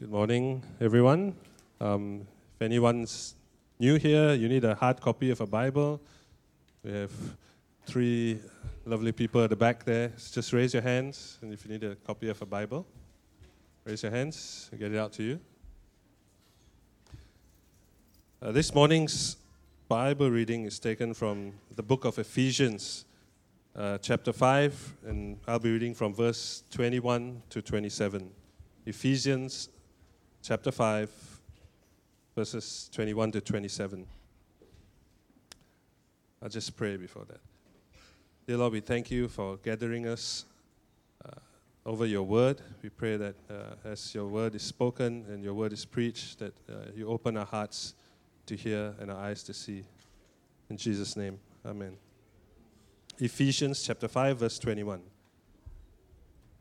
Good morning, everyone. Um, if anyone's new here, you need a hard copy of a Bible. We have three lovely people at the back there. Just raise your hands, and if you need a copy of a Bible, raise your hands. I'll get it out to you. Uh, this morning's Bible reading is taken from the book of Ephesians, uh, chapter 5, and I'll be reading from verse 21 to 27. Ephesians chapter 5, verses 21 to 27. I'll just pray before that. Dear Lord, we thank you for gathering us uh, over your word. We pray that uh, as your word is spoken and your word is preached, that uh, you open our hearts to hear and our eyes to see. In Jesus' name, amen. Ephesians chapter 5, verse 21.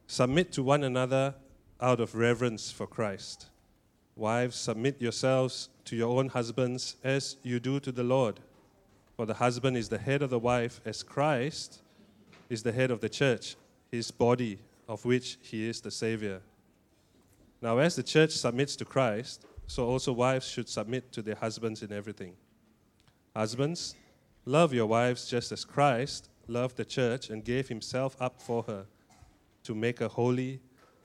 Submit to one another out of reverence for Christ. Wives, submit yourselves to your own husbands as you do to the Lord. For the husband is the head of the wife, as Christ is the head of the church, his body, of which he is the Savior. Now, as the church submits to Christ, so also wives should submit to their husbands in everything. Husbands, love your wives just as Christ loved the church and gave himself up for her to make her holy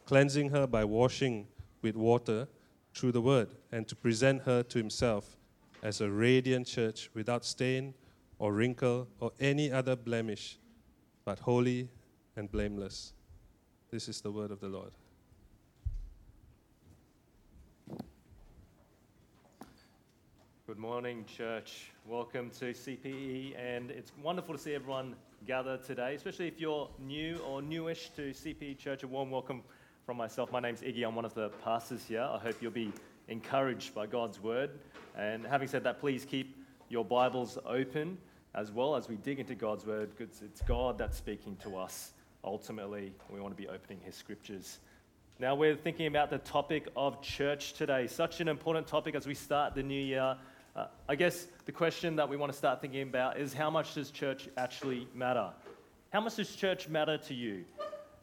cleansing her by washing with water through the word, and to present her to himself as a radiant church without stain or wrinkle or any other blemish, but holy and blameless. This is the word of the Lord. Good morning, church. Welcome to CPE, and it's wonderful to see everyone gather today, especially if you're new or newish to CPE Church. A warm welcome from myself. My name's Iggy. I'm one of the pastors here. I hope you'll be encouraged by God's word. And having said that, please keep your Bibles open as well as we dig into God's word because it's God that's speaking to us ultimately. We want to be opening his scriptures. Now, we're thinking about the topic of church today. Such an important topic as we start the new year. Uh, I guess the question that we want to start thinking about is how much does church actually matter? How much does church matter to you?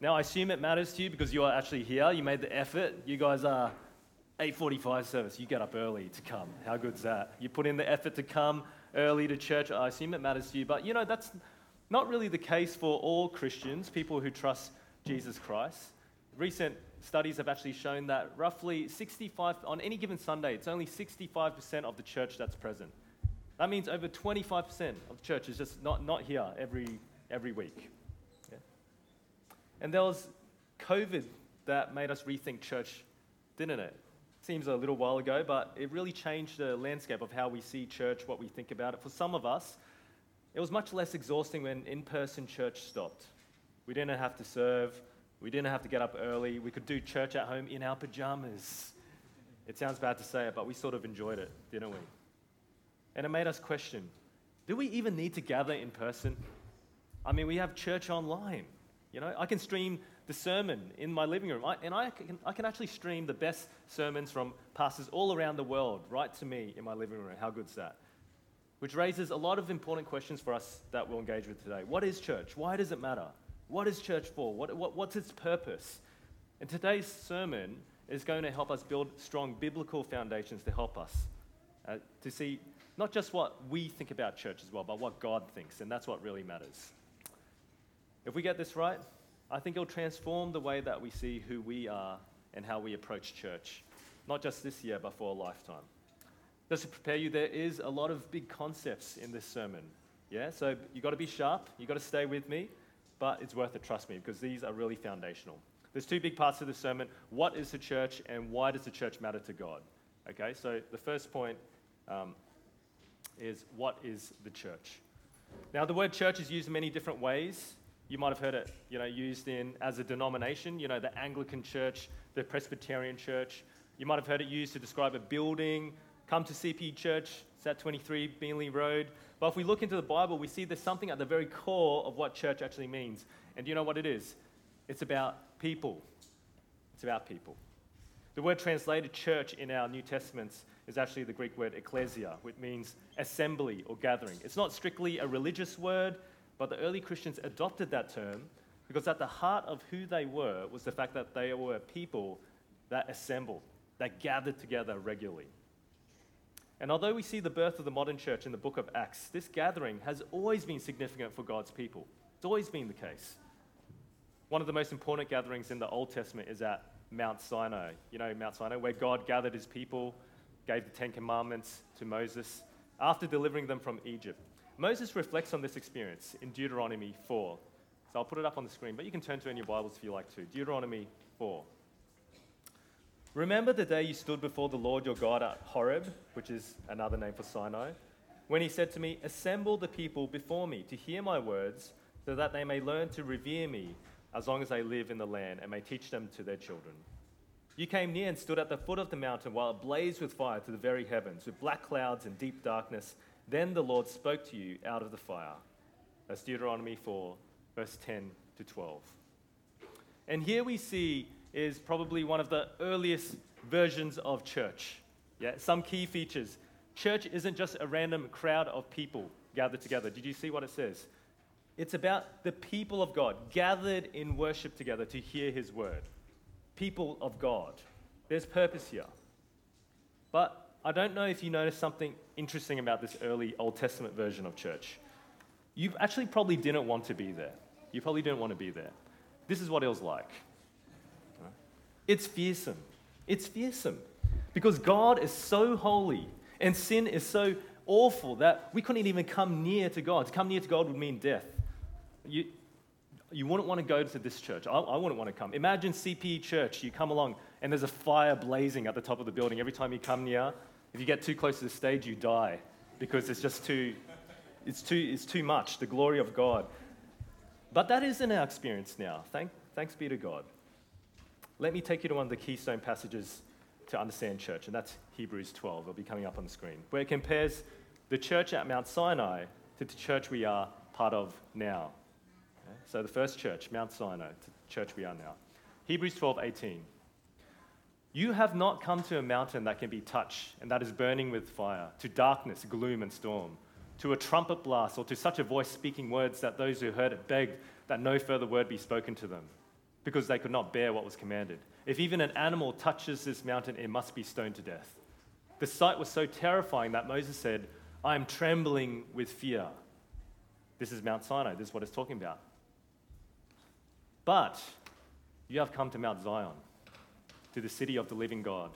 Now, I assume it matters to you because you are actually here. You made the effort. You guys are 8:45 service. You get up early to come. How good's that? You put in the effort to come early to church. I assume it matters to you. But you know, that's not really the case for all Christians, people who trust Jesus Christ. Recent studies have actually shown that roughly 65 on any given Sunday, it's only 65% of the church that's present. That means over 25% of the church is just not, not here every, every week. And there was COVID that made us rethink church, didn't it? Seems a little while ago, but it really changed the landscape of how we see church, what we think about it. For some of us, it was much less exhausting when in person church stopped. We didn't have to serve, we didn't have to get up early, we could do church at home in our pajamas. It sounds bad to say it, but we sort of enjoyed it, didn't we? And it made us question do we even need to gather in person? I mean, we have church online. You know, I can stream the sermon in my living room, I, and I can, I can actually stream the best sermons from pastors all around the world right to me in my living room. How good's that? Which raises a lot of important questions for us that we'll engage with today. What is church? Why does it matter? What is church for? What, what, what's its purpose? And today's sermon is going to help us build strong biblical foundations to help us uh, to see not just what we think about church as well, but what God thinks, and that's what really matters. If we get this right, I think it'll transform the way that we see who we are and how we approach church, not just this year, but for a lifetime. Just to prepare you, there is a lot of big concepts in this sermon. Yeah, so you've got to be sharp, you've got to stay with me, but it's worth it, trust me, because these are really foundational. There's two big parts of the sermon what is the church, and why does the church matter to God? Okay, so the first point um, is what is the church? Now, the word church is used in many different ways. You might have heard it, you know, used in as a denomination, you know, the Anglican Church, the Presbyterian Church. You might have heard it used to describe a building. Come to CP Church, it's at 23 Beenleigh Road. But if we look into the Bible, we see there's something at the very core of what church actually means. And do you know what it is? It's about people. It's about people. The word translated church in our New Testaments is actually the Greek word ecclesia, which means assembly or gathering. It's not strictly a religious word, but the early Christians adopted that term because at the heart of who they were was the fact that they were people that assembled, that gathered together regularly. And although we see the birth of the modern church in the book of Acts, this gathering has always been significant for God's people. It's always been the case. One of the most important gatherings in the Old Testament is at Mount Sinai. You know, Mount Sinai, where God gathered his people, gave the Ten Commandments to Moses after delivering them from Egypt. Moses reflects on this experience in Deuteronomy 4. So I'll put it up on the screen, but you can turn to your Bibles if you like to. Deuteronomy 4. Remember the day you stood before the Lord your God at Horeb, which is another name for Sinai, when he said to me, Assemble the people before me to hear my words, so that they may learn to revere me as long as they live in the land and may teach them to their children. You came near and stood at the foot of the mountain while it blazed with fire to the very heavens, with black clouds and deep darkness. Then the Lord spoke to you out of the fire. That's Deuteronomy 4, verse 10 to 12. And here we see is probably one of the earliest versions of church. Yeah, some key features. Church isn't just a random crowd of people gathered together. Did you see what it says? It's about the people of God gathered in worship together to hear his word. People of God. There's purpose here. But I don't know if you noticed something interesting about this early Old Testament version of church. You actually probably didn't want to be there. You probably didn't want to be there. This is what it was like. It's fearsome. It's fearsome. Because God is so holy and sin is so awful that we couldn't even come near to God. To come near to God would mean death. You, you wouldn't want to go to this church. I, I wouldn't want to come. Imagine CPE Church. You come along and there's a fire blazing at the top of the building. Every time you come near, if you get too close to the stage, you die because it's just too, it's too, it's too much, the glory of God. But that isn't our experience now. Thank, thanks be to God let me take you to one of the keystone passages to understand church, and that's Hebrews 12. It'll be coming up on the screen, where it compares the church at Mount Sinai to the church we are part of now. So the first church, Mount Sinai, to the church we are now. Hebrews 12, 18. You have not come to a mountain that can be touched and that is burning with fire, to darkness, gloom, and storm, to a trumpet blast, or to such a voice speaking words that those who heard it begged that no further word be spoken to them because they could not bear what was commanded. If even an animal touches this mountain, it must be stoned to death. The sight was so terrifying that Moses said, I am trembling with fear. This is Mount Sinai. This is what it's talking about. But you have come to Mount Zion, to the city of the living God,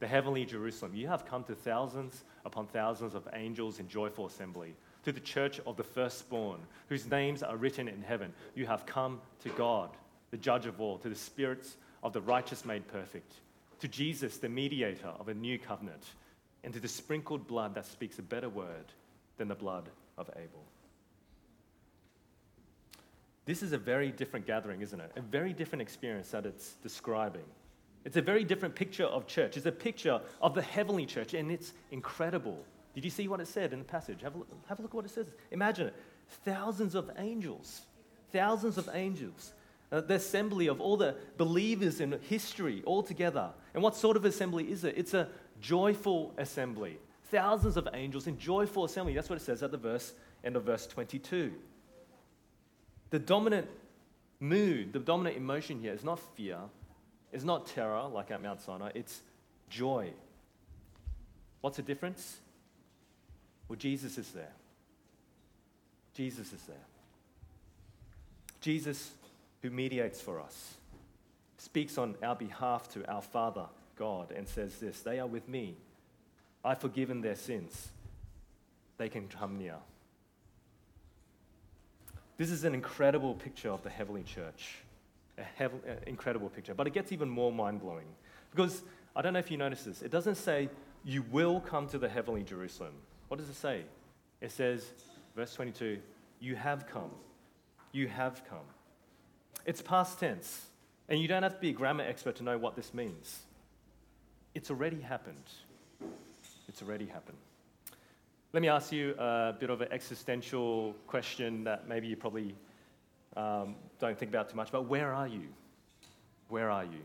the heavenly Jerusalem. You have come to thousands upon thousands of angels in joyful assembly, to the church of the firstborn, whose names are written in heaven. You have come to God the judge of all, to the spirits of the righteous made perfect, to Jesus, the mediator of a new covenant, and to the sprinkled blood that speaks a better word than the blood of Abel. This is a very different gathering, isn't it? A very different experience that it's describing. It's a very different picture of church. It's a picture of the heavenly church, and it's incredible. Did you see what it said in the passage? Have a look, have a look at what it says. Imagine it thousands of angels, thousands of angels uh, the assembly of all the believers in history all together. And what sort of assembly is it? It's a joyful assembly. Thousands of angels in joyful assembly. That's what it says at the verse, end of verse 22. The dominant mood, the dominant emotion here is not fear, it's not terror like at Mount Sinai, it's joy. What's the difference? Well, Jesus is there. Jesus is there. Jesus who mediates for us, speaks on our behalf to our Father, God, and says this They are with me. I've forgiven their sins. They can come near. This is an incredible picture of the heavenly church. An incredible picture. But it gets even more mind blowing. Because I don't know if you notice this, it doesn't say, You will come to the heavenly Jerusalem. What does it say? It says, verse 22, You have come. You have come. It's past tense, and you don't have to be a grammar expert to know what this means. It's already happened. It's already happened. Let me ask you a bit of an existential question that maybe you probably um, don't think about too much, but where are you? Where are you?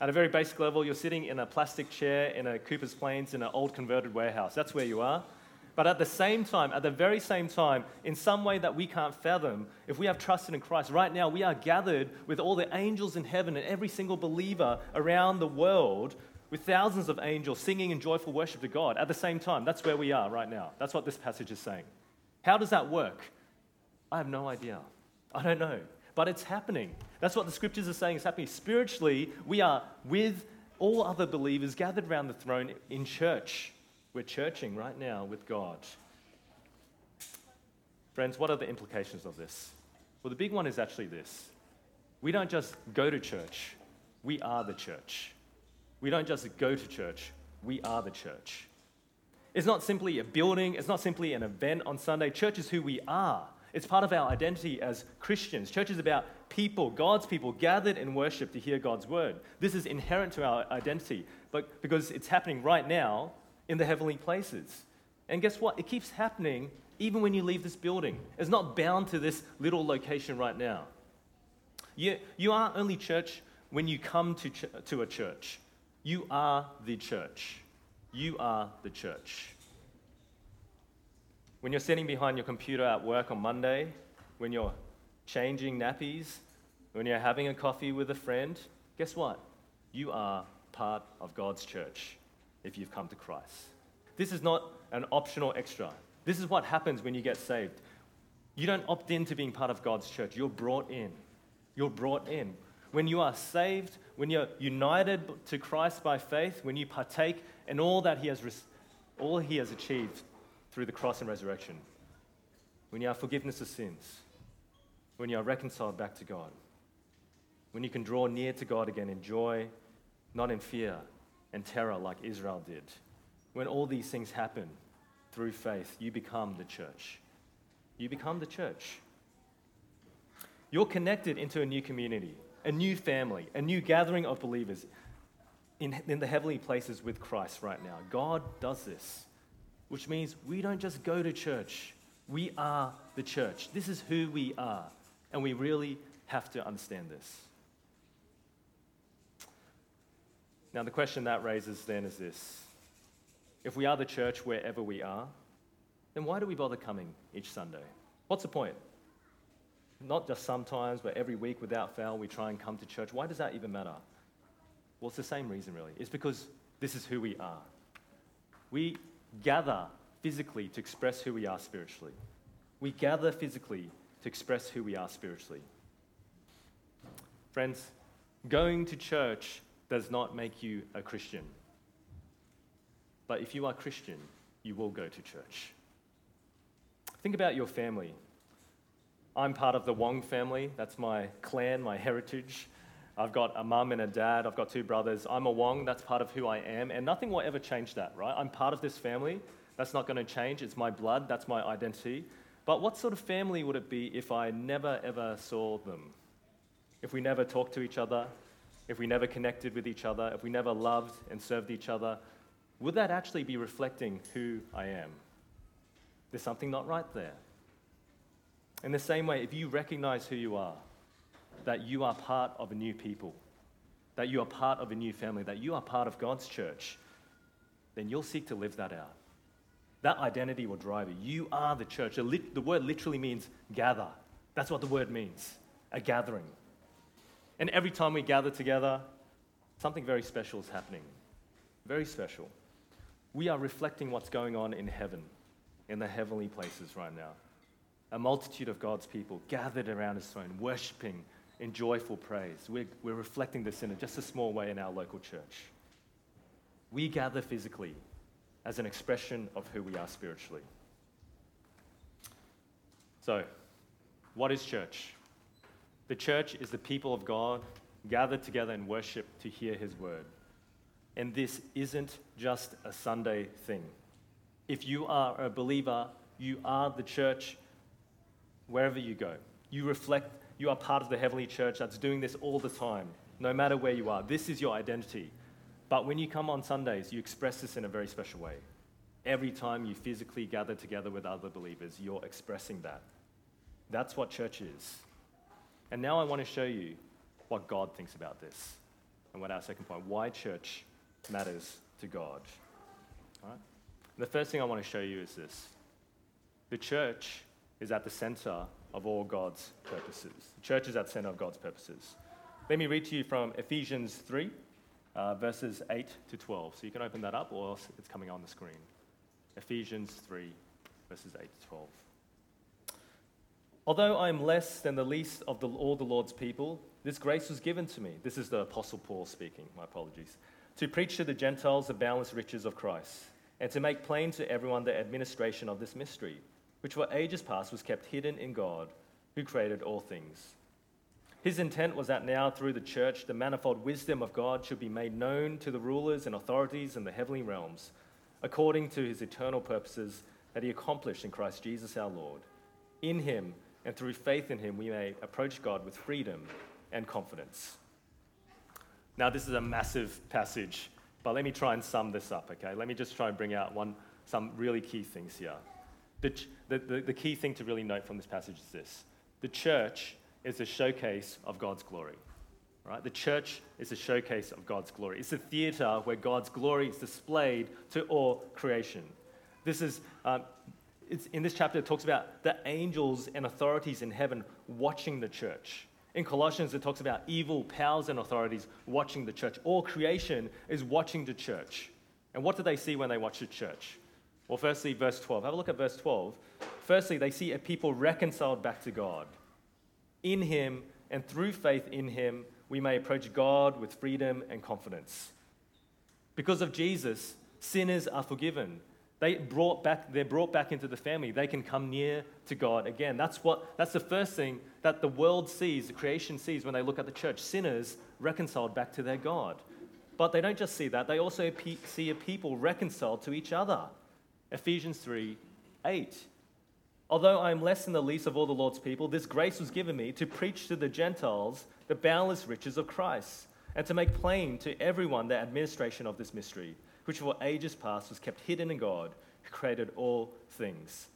At a very basic level, you're sitting in a plastic chair in a Coopers Plains in an old converted warehouse. That's where you are. But at the same time, at the very same time, in some way that we can't fathom, if we have trusted in Christ, right now we are gathered with all the angels in heaven and every single believer around the world with thousands of angels singing in joyful worship to God at the same time. That's where we are right now. That's what this passage is saying. How does that work? I have no idea. I don't know. But it's happening. That's what the scriptures are saying is happening. Spiritually, we are with all other believers gathered around the throne in church. We're churching right now with God. Friends, what are the implications of this? Well, the big one is actually this we don't just go to church, we are the church. We don't just go to church, we are the church. It's not simply a building, it's not simply an event on Sunday. Church is who we are. It's part of our identity as Christians. Church is about people, God's people, gathered in worship to hear God's word. This is inherent to our identity, but because it's happening right now in the heavenly places. And guess what? It keeps happening even when you leave this building. It's not bound to this little location right now. You, you aren't only church when you come to, ch- to a church, you are the church. You are the church. When you're sitting behind your computer at work on Monday, when you're changing nappies, when you're having a coffee with a friend, guess what? You are part of God's church if you've come to Christ. This is not an optional extra. This is what happens when you get saved. You don't opt into being part of God's church, you're brought in. You're brought in. When you are saved, when you're united to Christ by faith, when you partake in all that He has, all he has achieved through the cross and resurrection, when you have forgiveness of sins, when you are reconciled back to God, when you can draw near to God again in joy, not in fear and terror like Israel did, when all these things happen through faith, you become the church. You become the church. You're connected into a new community, a new family, a new gathering of believers in, in the heavenly places with Christ right now. God does this which means we don't just go to church, we are the church. This is who we are, and we really have to understand this. Now, the question that raises then is this if we are the church wherever we are, then why do we bother coming each Sunday? What's the point? Not just sometimes, but every week without fail, we try and come to church. Why does that even matter? Well, it's the same reason, really. It's because this is who we are. We gather physically to express who we are spiritually. We gather physically to express who we are spiritually. Friends, going to church does not make you a Christian. But if you are Christian, you will go to church. Think about your family. I'm part of the Wong family. That's my clan, my heritage. I've got a mum and a dad. I've got two brothers. I'm a Wong. That's part of who I am. And nothing will ever change that, right? I'm part of this family. That's not going to change. It's my blood. That's my identity. But what sort of family would it be if I never, ever saw them? If we never talked to each other? If we never connected with each other? If we never loved and served each other? Would that actually be reflecting who I am? There's something not right there. In the same way, if you recognize who you are, that you are part of a new people, that you are part of a new family, that you are part of God's church, then you'll seek to live that out. That identity will drive you. You are the church. The word literally means gather. That's what the word means a gathering. And every time we gather together, something very special is happening. Very special. We are reflecting what's going on in heaven, in the heavenly places right now. A multitude of God's people gathered around his throne, worshiping in joyful praise. We're, we're reflecting this in just a small way in our local church. We gather physically as an expression of who we are spiritually. So, what is church? The church is the people of God gathered together in worship to hear his word. And this isn't just a Sunday thing. If you are a believer, you are the church wherever you go. You reflect you are part of the heavenly church that's doing this all the time, no matter where you are. This is your identity. But when you come on Sundays, you express this in a very special way. Every time you physically gather together with other believers, you're expressing that. That's what church is. And now I want to show you what God thinks about this. And what our second point why church matters to God. All right? The first thing I want to show you is this the church is at the center of all God's purposes. The church is at the center of God's purposes. Let me read to you from Ephesians 3, uh, verses 8 to 12. So you can open that up, or else it's coming on the screen. Ephesians 3, verses 8 to 12. Although I am less than the least of the, all the Lord's people, this grace was given to me. This is the Apostle Paul speaking, my apologies. To preach to the Gentiles the boundless riches of Christ, and to make plain to everyone the administration of this mystery, which for ages past was kept hidden in God, who created all things. His intent was that now, through the church, the manifold wisdom of God should be made known to the rulers and authorities in the heavenly realms, according to his eternal purposes that he accomplished in Christ Jesus our Lord. In him, and through faith in him, we may approach God with freedom and confidence. Now, this is a massive passage, but let me try and sum this up, okay? Let me just try and bring out one, some really key things here. The, the, the, key thing to really note from this passage is this the church is a showcase of God's glory. Right? The church is a showcase of God's glory. It's a theater where God's glory is displayed to all creation. This is, um, in this chapter, it talks about the angels and authorities in heaven watching the church. In Colossians, it talks about evil powers and authorities watching the church. All creation is watching the church. And what do they see when they watch the church? Well, firstly, verse 12. Have a look at verse 12. Firstly, they see a people reconciled back to God. In Him and through faith in Him, we may approach God with freedom and confidence. Because of Jesus, sinners are forgiven. They brought back, they're brought back into the family. They can come near to God again. That's, what, that's the first thing that the world sees, the creation sees when they look at the church sinners reconciled back to their God. But they don't just see that, they also see a people reconciled to each other. Ephesians 3 8. Although I am less than the least of all the Lord's people, this grace was given me to preach to the Gentiles the boundless riches of Christ, and to make plain to everyone the administration of this mystery which for ages past was kept hidden in God, who created all things.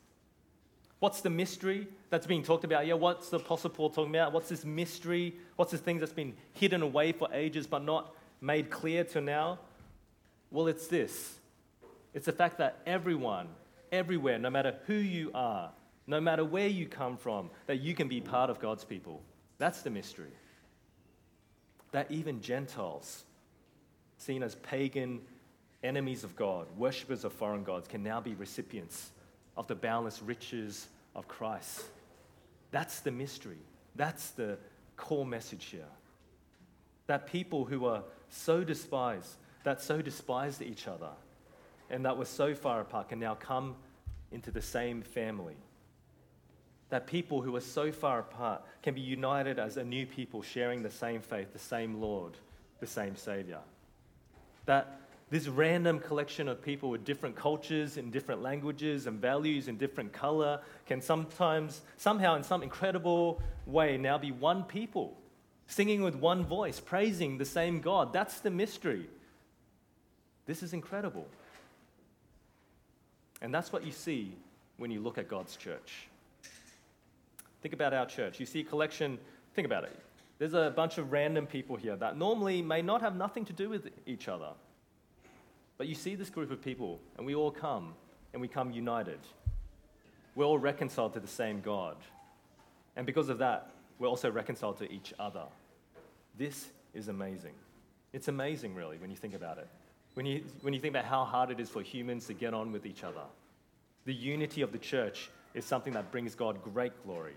What's the mystery that's being talked about Yeah, What's the Apostle Paul talking about? What's this mystery? What's this thing that's been hidden away for ages but not made clear to now? Well, it's this it's the fact that everyone, everywhere, no matter who you are, no matter where you come from, that you can be part of God's people. That's the mystery. That even Gentiles, seen as pagan enemies of God, worshippers of foreign gods, can now be recipients of the boundless riches of Christ. That's the mystery. That's the core message here. That people who are so despised, that so despised each other, and that were so far apart can now come into the same family. That people who are so far apart can be united as a new people sharing the same faith, the same Lord, the same Savior. That this random collection of people with different cultures and different languages and values and different color can sometimes, somehow, in some incredible way, now be one people, singing with one voice, praising the same God. That's the mystery. This is incredible. And that's what you see when you look at God's church. Think about our church. You see a collection, think about it. There's a bunch of random people here that normally may not have nothing to do with each other. But you see this group of people, and we all come, and we come united. We're all reconciled to the same God. And because of that, we're also reconciled to each other. This is amazing. It's amazing, really, when you think about it. When you, when you think about how hard it is for humans to get on with each other. The unity of the church is something that brings God great glory.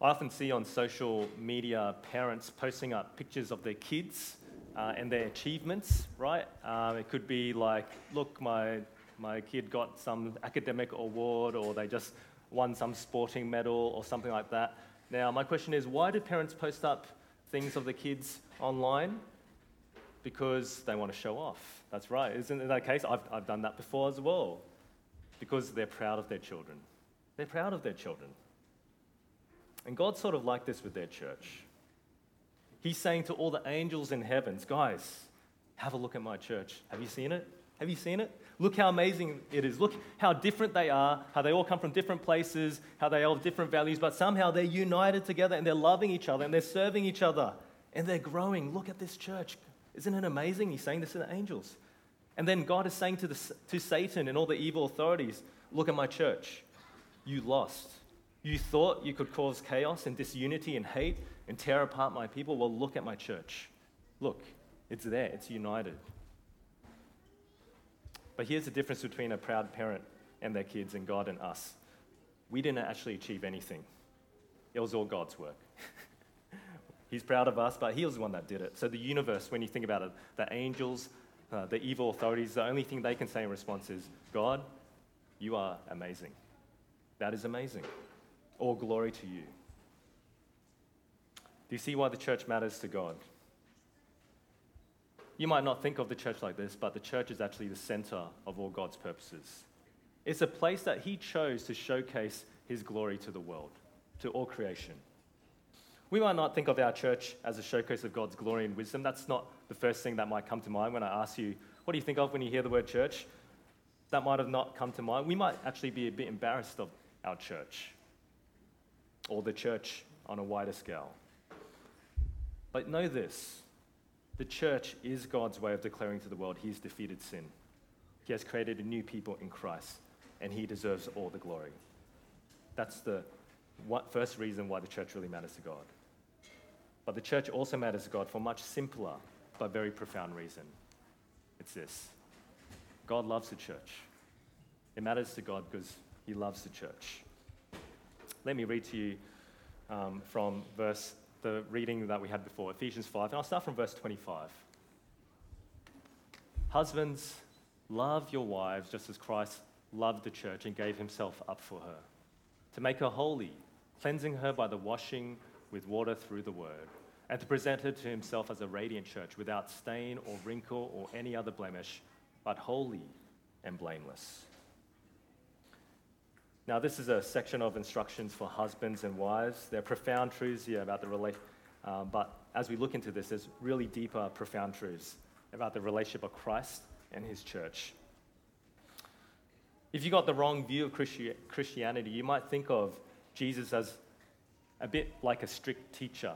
I often see on social media parents posting up pictures of their kids uh, and their achievements, right? Um, it could be like, look, my, my kid got some academic award or they just won some sporting medal or something like that. Now, my question is why do parents post up things of the kids online? Because they want to show off. That's right. Isn't that case? I've, I've done that before as well. Because they're proud of their children. They're proud of their children. And God's sort of like this with their church. He's saying to all the angels in heavens, guys, have a look at my church. Have you seen it? Have you seen it? Look how amazing it is. Look how different they are, how they all come from different places, how they all have different values, but somehow they're united together and they're loving each other and they're serving each other and they're growing. Look at this church. Isn't it amazing? He's saying this to the angels. And then God is saying to, the, to Satan and all the evil authorities, Look at my church. You lost. You thought you could cause chaos and disunity and hate and tear apart my people. Well, look at my church. Look, it's there, it's united. But here's the difference between a proud parent and their kids and God and us. We didn't actually achieve anything, it was all God's work. He's proud of us, but He was the one that did it. So, the universe, when you think about it, the angels, uh, the evil authorities, the only thing they can say in response is, God, you are amazing. That is amazing. All glory to you. Do you see why the church matters to God? You might not think of the church like this, but the church is actually the center of all God's purposes. It's a place that He chose to showcase His glory to the world, to all creation. We might not think of our church as a showcase of God's glory and wisdom. That's not the first thing that might come to mind when I ask you, what do you think of when you hear the word church? That might have not come to mind. We might actually be a bit embarrassed of our church or the church on a wider scale. But know this the church is God's way of declaring to the world He's defeated sin. He has created a new people in Christ, and He deserves all the glory. That's the first reason why the church really matters to God. But the church also matters to God for a much simpler but very profound reason. It's this God loves the church. It matters to God because He loves the church. Let me read to you um, from verse the reading that we had before, Ephesians 5, and I'll start from verse 25. Husbands, love your wives just as Christ loved the church and gave himself up for her, to make her holy, cleansing her by the washing with water through the word, and to present her to himself as a radiant church without stain or wrinkle or any other blemish, but holy and blameless. Now, this is a section of instructions for husbands and wives. There are profound truths here about the relationship, um, but as we look into this, there's really deeper, profound truths about the relationship of Christ and his church. If you got the wrong view of Christi- Christianity, you might think of Jesus as a bit like a strict teacher,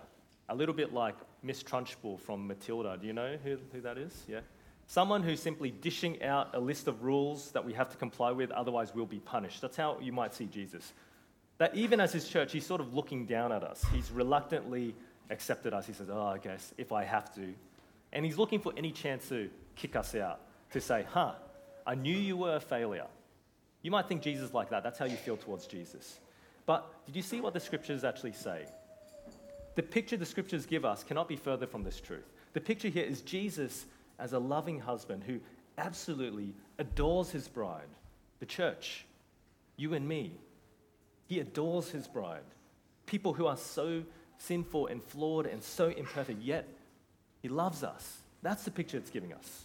a little bit like Miss Trunchbull from Matilda. Do you know who, who that is? Yeah? Someone who's simply dishing out a list of rules that we have to comply with, otherwise, we'll be punished. That's how you might see Jesus. That even as his church, he's sort of looking down at us. He's reluctantly accepted us. He says, Oh, I guess if I have to. And he's looking for any chance to kick us out, to say, Huh, I knew you were a failure. You might think Jesus like that. That's how you feel towards Jesus. But did you see what the scriptures actually say? The picture the scriptures give us cannot be further from this truth. The picture here is Jesus as a loving husband who absolutely adores his bride, the church, you and me. He adores his bride. People who are so sinful and flawed and so imperfect, yet he loves us. That's the picture it's giving us.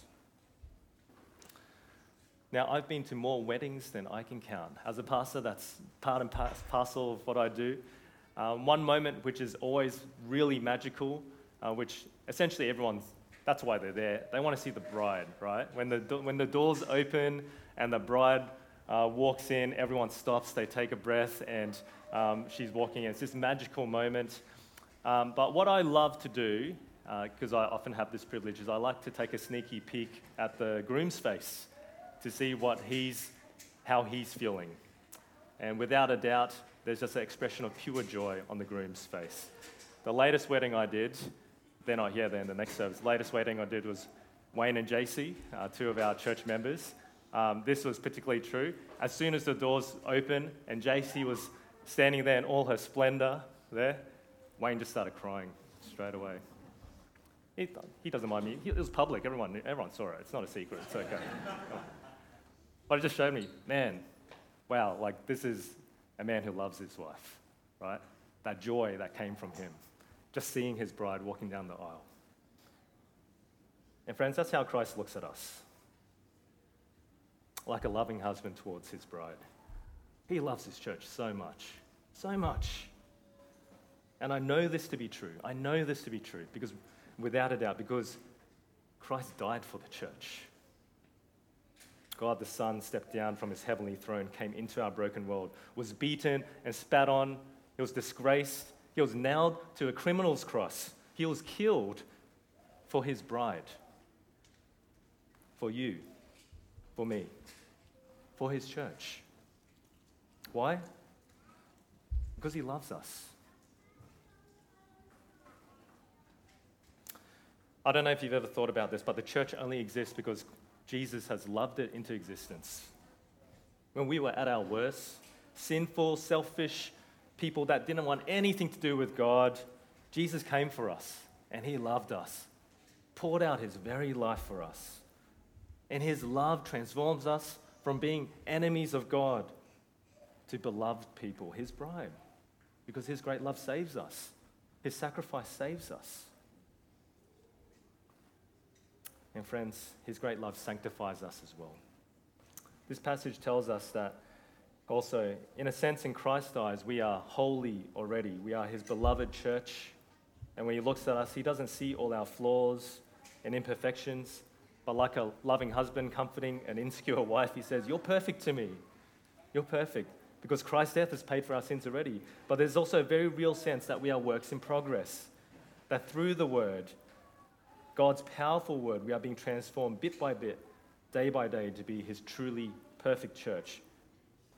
Now, I've been to more weddings than I can count. As a pastor, that's part and parcel of what I do. Um, one moment which is always really magical, uh, which essentially everyone's that's why they're there. They want to see the bride, right? When the, when the doors open and the bride uh, walks in, everyone stops, they take a breath, and um, she's walking in. It's this magical moment. Um, but what I love to do, because uh, I often have this privilege, is I like to take a sneaky peek at the groom's face to see what he's, how he's feeling. And without a doubt, there's just an expression of pure joy on the groom's face. The latest wedding I did, they're not here, they're in the next service. The latest wedding I did was Wayne and JC, uh, two of our church members. Um, this was particularly true. As soon as the doors opened and JC was standing there in all her splendor there, Wayne just started crying straight away. He, he doesn't mind me. He, it was public. Everyone, everyone saw it. It's not a secret. It's okay. But it just showed me, man, wow, like this is a man who loves his wife, right? That joy that came from him just seeing his bride walking down the aisle. And friends, that's how Christ looks at us like a loving husband towards his bride. He loves his church so much, so much. And I know this to be true. I know this to be true because, without a doubt, because Christ died for the church. God the Son stepped down from his heavenly throne, came into our broken world, was beaten and spat on, he was disgraced, he was nailed to a criminal's cross. He was killed for his bride, for you, for me, for his church. Why? Because he loves us. I don't know if you've ever thought about this, but the church only exists because Jesus has loved it into existence. When we were at our worst, sinful, selfish people that didn't want anything to do with God, Jesus came for us and he loved us, poured out his very life for us. And his love transforms us from being enemies of God to beloved people, his bride, because his great love saves us. His sacrifice saves us. And friends, his great love sanctifies us as well. This passage tells us that also, in a sense, in Christ's eyes, we are holy already. We are his beloved church. And when he looks at us, he doesn't see all our flaws and imperfections, but like a loving husband comforting an insecure wife, he says, You're perfect to me. You're perfect because Christ's death has paid for our sins already. But there's also a very real sense that we are works in progress, that through the word, God's powerful word, we are being transformed bit by bit, day by day, to be his truly perfect church.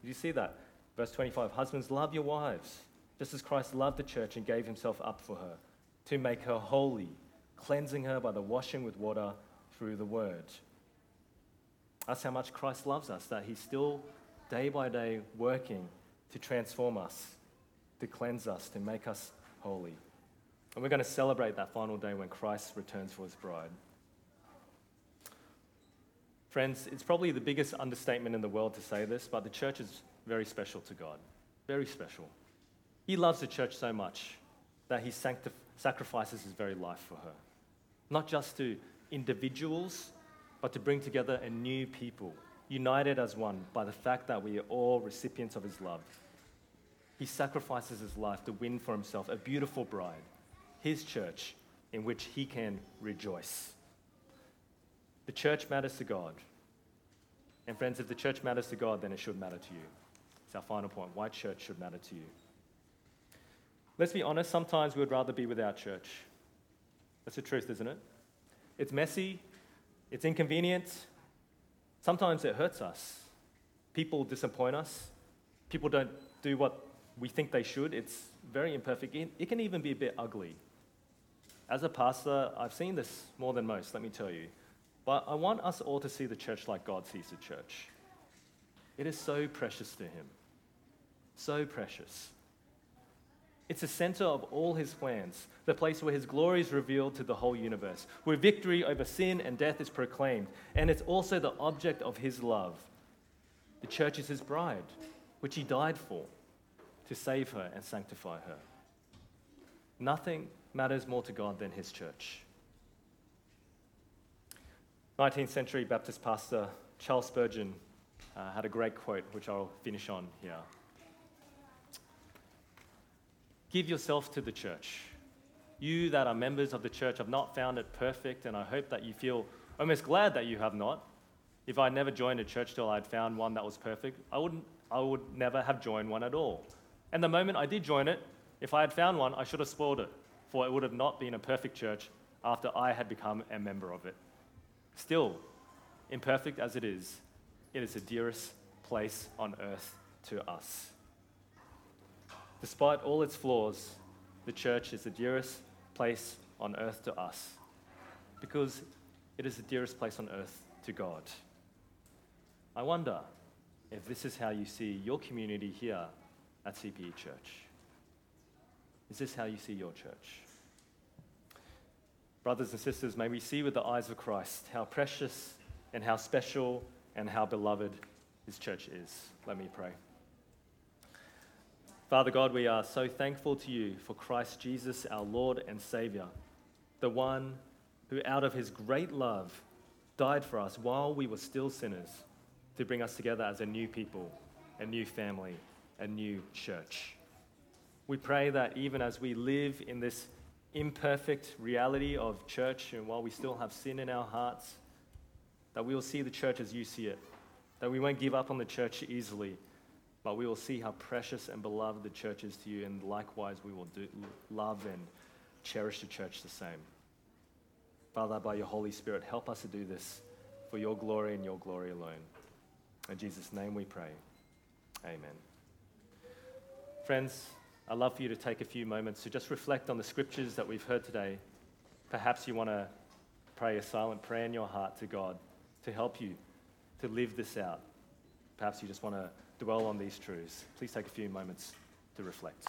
Did you see that? Verse 25 Husbands, love your wives, just as Christ loved the church and gave himself up for her, to make her holy, cleansing her by the washing with water through the word. That's how much Christ loves us, that he's still day by day working to transform us, to cleanse us, to make us holy. And we're going to celebrate that final day when Christ returns for his bride. Friends, it's probably the biggest understatement in the world to say this, but the church is very special to God. Very special. He loves the church so much that he sanctif- sacrifices his very life for her. Not just to individuals, but to bring together a new people, united as one by the fact that we are all recipients of his love. He sacrifices his life to win for himself a beautiful bride his church in which he can rejoice. The church matters to God. And friends, if the church matters to God, then it should matter to you. It's our final point. Why church should matter to you? Let's be honest, sometimes we would rather be without church. That's the truth, isn't it? It's messy, it's inconvenient, sometimes it hurts us. People disappoint us, people don't do what we think they should. It's very imperfect. It can even be a bit ugly. As a pastor, I've seen this more than most, let me tell you. But I want us all to see the church like God sees the church. It is so precious to Him. So precious. It's the center of all His plans, the place where His glory is revealed to the whole universe, where victory over sin and death is proclaimed, and it's also the object of His love. The church is His bride, which He died for, to save her and sanctify her. Nothing matters more to God than his church. 19th century Baptist pastor Charles Spurgeon uh, had a great quote, which I'll finish on here. Give yourself to the church. You that are members of the church have not found it perfect, and I hope that you feel almost glad that you have not. If I never joined a church till I'd found one that was perfect, I, wouldn't, I would never have joined one at all. And the moment I did join it, if I had found one, I should have spoiled it for it would have not been a perfect church after I had become a member of it. Still, imperfect as it is, it is the dearest place on earth to us. Despite all its flaws, the church is the dearest place on earth to us because it is the dearest place on earth to God. I wonder if this is how you see your community here at CPE Church. Is this how you see your church? Brothers and sisters, may we see with the eyes of Christ how precious and how special and how beloved his church is. Let me pray. Father God, we are so thankful to you for Christ Jesus, our Lord and Savior, the one who, out of his great love, died for us while we were still sinners to bring us together as a new people, a new family, a new church. We pray that even as we live in this imperfect reality of church and while we still have sin in our hearts, that we will see the church as you see it, that we won't give up on the church easily, but we will see how precious and beloved the church is to you, and likewise we will do, love and cherish the church the same. Father, by your Holy Spirit, help us to do this for your glory and your glory alone. In Jesus' name we pray. Amen. Friends, I'd love for you to take a few moments to just reflect on the scriptures that we've heard today. Perhaps you want to pray a silent prayer in your heart to God to help you to live this out. Perhaps you just want to dwell on these truths. Please take a few moments to reflect.